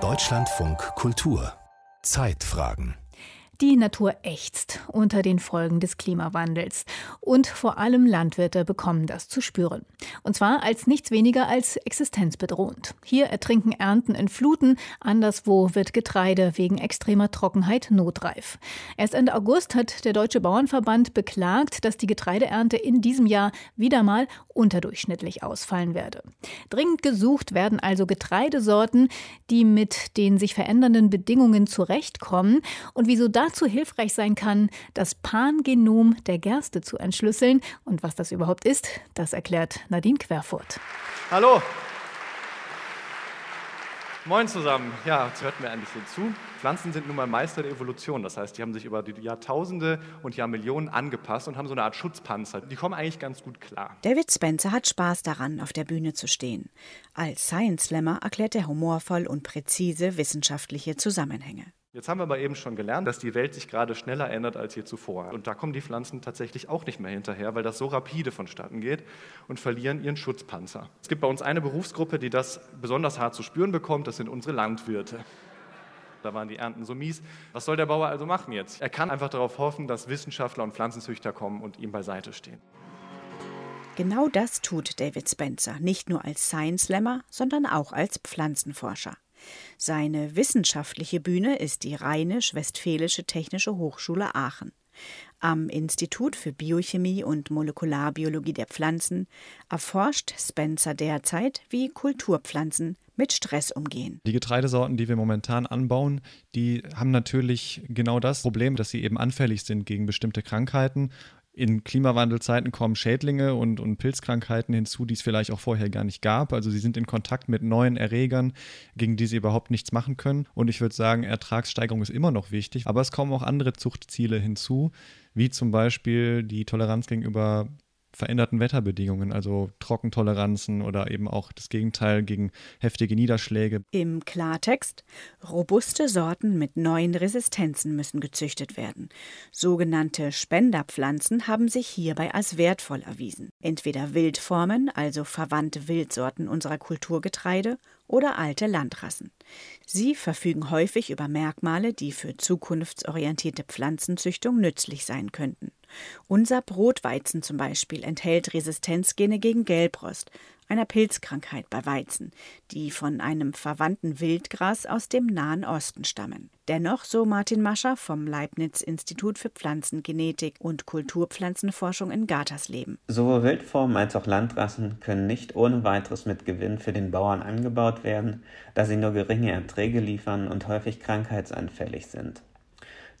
Deutschlandfunk Kultur. Zeitfragen die Natur ächzt unter den Folgen des Klimawandels. Und vor allem Landwirte bekommen das zu spüren. Und zwar als nichts weniger als existenzbedrohend. Hier ertrinken Ernten in Fluten, anderswo wird Getreide wegen extremer Trockenheit notreif. Erst Ende August hat der Deutsche Bauernverband beklagt, dass die Getreideernte in diesem Jahr wieder mal unterdurchschnittlich ausfallen werde. Dringend gesucht werden also Getreidesorten, die mit den sich verändernden Bedingungen zurechtkommen. Und wieso das dazu hilfreich sein kann, das Pangenom der Gerste zu entschlüsseln. Und was das überhaupt ist, das erklärt Nadine Querfurt. Hallo. Moin zusammen. Ja, jetzt hört mir endlich so zu. Pflanzen sind nun mal Meister der Evolution. Das heißt, die haben sich über die Jahrtausende und Jahrmillionen angepasst und haben so eine Art Schutzpanzer. Die kommen eigentlich ganz gut klar. David Spencer hat Spaß daran, auf der Bühne zu stehen. Als Science Slammer erklärt er humorvoll und präzise wissenschaftliche Zusammenhänge. Jetzt haben wir aber eben schon gelernt, dass die Welt sich gerade schneller ändert als je zuvor. Und da kommen die Pflanzen tatsächlich auch nicht mehr hinterher, weil das so rapide vonstatten geht und verlieren ihren Schutzpanzer. Es gibt bei uns eine Berufsgruppe, die das besonders hart zu spüren bekommt, das sind unsere Landwirte. Da waren die Ernten so mies. Was soll der Bauer also machen jetzt? Er kann einfach darauf hoffen, dass Wissenschaftler und Pflanzenzüchter kommen und ihm beiseite stehen. Genau das tut David Spencer, nicht nur als Science Slammer, sondern auch als Pflanzenforscher. Seine wissenschaftliche Bühne ist die Rheinisch-Westfälische Technische Hochschule Aachen. Am Institut für Biochemie und Molekularbiologie der Pflanzen erforscht Spencer derzeit, wie Kulturpflanzen mit Stress umgehen. Die Getreidesorten, die wir momentan anbauen, die haben natürlich genau das Problem, dass sie eben anfällig sind gegen bestimmte Krankheiten in Klimawandelzeiten kommen Schädlinge und, und Pilzkrankheiten hinzu, die es vielleicht auch vorher gar nicht gab. Also sie sind in Kontakt mit neuen Erregern, gegen die sie überhaupt nichts machen können. Und ich würde sagen, Ertragssteigerung ist immer noch wichtig. Aber es kommen auch andere Zuchtziele hinzu, wie zum Beispiel die Toleranz gegenüber veränderten Wetterbedingungen, also Trockentoleranzen oder eben auch das Gegenteil gegen heftige Niederschläge. Im Klartext, robuste Sorten mit neuen Resistenzen müssen gezüchtet werden. Sogenannte Spenderpflanzen haben sich hierbei als wertvoll erwiesen. Entweder Wildformen, also verwandte Wildsorten unserer Kulturgetreide, oder alte Landrassen. Sie verfügen häufig über Merkmale, die für zukunftsorientierte Pflanzenzüchtung nützlich sein könnten. Unser Brotweizen zum Beispiel enthält Resistenzgene gegen Gelbrost, einer Pilzkrankheit bei Weizen, die von einem verwandten Wildgras aus dem Nahen Osten stammen. Dennoch, so Martin Mascher vom Leibniz-Institut für Pflanzengenetik und Kulturpflanzenforschung in Gatersleben. Sowohl Wildformen als auch Landrassen können nicht ohne weiteres mit Gewinn für den Bauern angebaut werden, da sie nur geringe Erträge liefern und häufig krankheitsanfällig sind.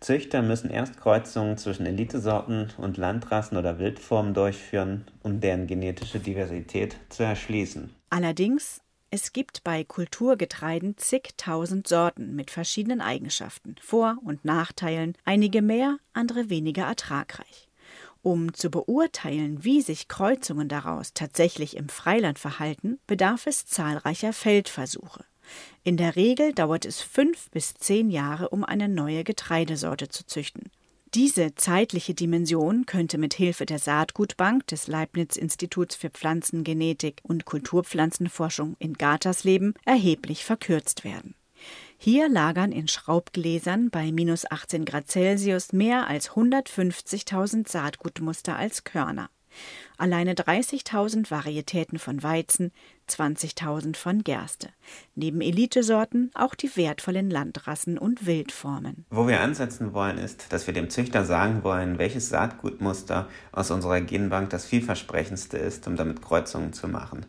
Züchter müssen erst Kreuzungen zwischen Elitesorten und Landrassen oder Wildformen durchführen, um deren genetische Diversität zu erschließen. Allerdings, es gibt bei Kulturgetreiden zigtausend Sorten mit verschiedenen Eigenschaften, Vor- und Nachteilen, einige mehr, andere weniger ertragreich. Um zu beurteilen, wie sich Kreuzungen daraus tatsächlich im Freiland verhalten, bedarf es zahlreicher Feldversuche. In der Regel dauert es fünf bis zehn Jahre, um eine neue Getreidesorte zu züchten. Diese zeitliche Dimension könnte mit Hilfe der Saatgutbank des Leibniz-Instituts für Pflanzengenetik und Kulturpflanzenforschung in Gatersleben erheblich verkürzt werden. Hier lagern in Schraubgläsern bei minus 18 Grad Celsius mehr als 150.000 Saatgutmuster als Körner. Alleine 30.000 Varietäten von Weizen, 20.000 von Gerste. Neben Elitesorten auch die wertvollen Landrassen und Wildformen. Wo wir ansetzen wollen, ist, dass wir dem Züchter sagen wollen, welches Saatgutmuster aus unserer Genbank das vielversprechendste ist, um damit Kreuzungen zu machen.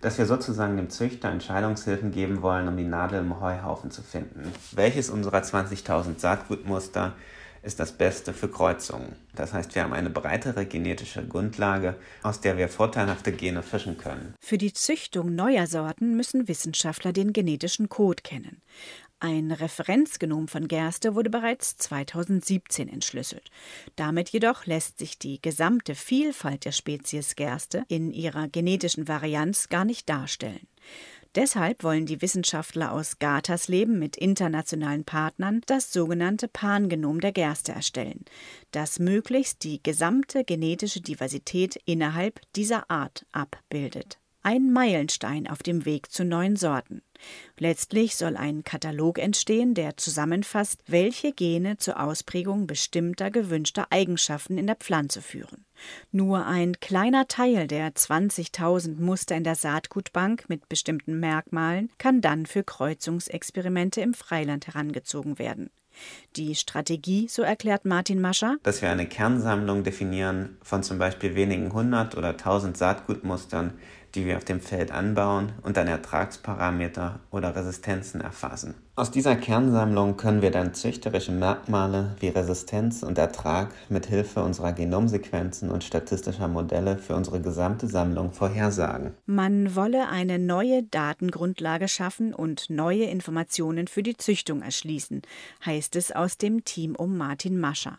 Dass wir sozusagen dem Züchter Entscheidungshilfen geben wollen, um die Nadel im Heuhaufen zu finden. Welches unserer 20.000 Saatgutmuster ist das Beste für Kreuzungen. Das heißt, wir haben eine breitere genetische Grundlage, aus der wir vorteilhafte Gene fischen können. Für die Züchtung neuer Sorten müssen Wissenschaftler den genetischen Code kennen. Ein Referenzgenom von Gerste wurde bereits 2017 entschlüsselt. Damit jedoch lässt sich die gesamte Vielfalt der Spezies Gerste in ihrer genetischen Varianz gar nicht darstellen. Deshalb wollen die Wissenschaftler aus Gatersleben mit internationalen Partnern das sogenannte Pangenom der Gerste erstellen, das möglichst die gesamte genetische Diversität innerhalb dieser Art abbildet. Ein Meilenstein auf dem Weg zu neuen Sorten. Letztlich soll ein Katalog entstehen, der zusammenfasst, welche Gene zur Ausprägung bestimmter gewünschter Eigenschaften in der Pflanze führen. Nur ein kleiner Teil der 20.000 Muster in der Saatgutbank mit bestimmten Merkmalen kann dann für Kreuzungsexperimente im Freiland herangezogen werden. Die Strategie, so erklärt Martin Mascher, dass wir eine Kernsammlung definieren von zum Beispiel wenigen hundert oder tausend Saatgutmustern, die wir auf dem Feld anbauen und dann Ertragsparameter oder Resistenzen erfassen. Aus dieser Kernsammlung können wir dann züchterische Merkmale wie Resistenz und Ertrag mit Hilfe unserer Genomsequenzen und statistischer Modelle für unsere gesamte Sammlung vorhersagen. Man wolle eine neue Datengrundlage schaffen und neue Informationen für die Züchtung erschließen, heißt es aus dem Team um Martin Mascher.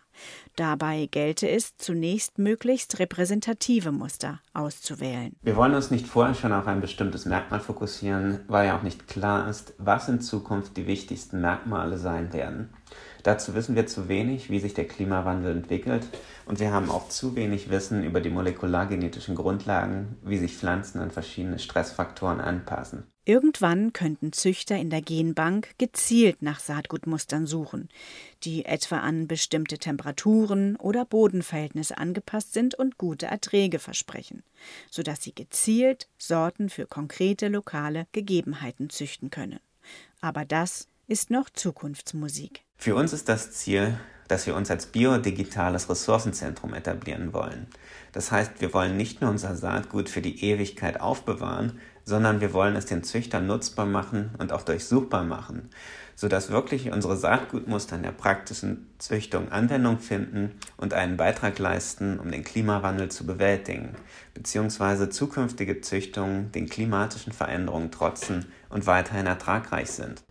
Dabei gelte es, zunächst möglichst repräsentative Muster auszuwählen. Wir wollen uns nicht vorher schon auf ein bestimmtes Merkmal fokussieren, weil ja auch nicht klar ist, was in Zukunft die wichtigsten Merkmale sein werden. Dazu wissen wir zu wenig, wie sich der Klimawandel entwickelt und wir haben auch zu wenig Wissen über die molekulargenetischen Grundlagen, wie sich Pflanzen an verschiedene Stressfaktoren anpassen. Irgendwann könnten Züchter in der Genbank gezielt nach Saatgutmustern suchen, die etwa an bestimmte Temperaturen oder Bodenverhältnisse angepasst sind und gute Erträge versprechen, sodass sie gezielt Sorten für konkrete lokale Gegebenheiten züchten können. Aber das ist noch Zukunftsmusik. Für uns ist das Ziel, dass wir uns als biodigitales Ressourcenzentrum etablieren wollen. Das heißt, wir wollen nicht nur unser Saatgut für die Ewigkeit aufbewahren, sondern wir wollen es den Züchtern nutzbar machen und auch durchsuchbar machen, sodass wirklich unsere Saatgutmuster in der praktischen Züchtung Anwendung finden und einen Beitrag leisten, um den Klimawandel zu bewältigen, beziehungsweise zukünftige Züchtungen den klimatischen Veränderungen trotzen und weiterhin ertragreich sind.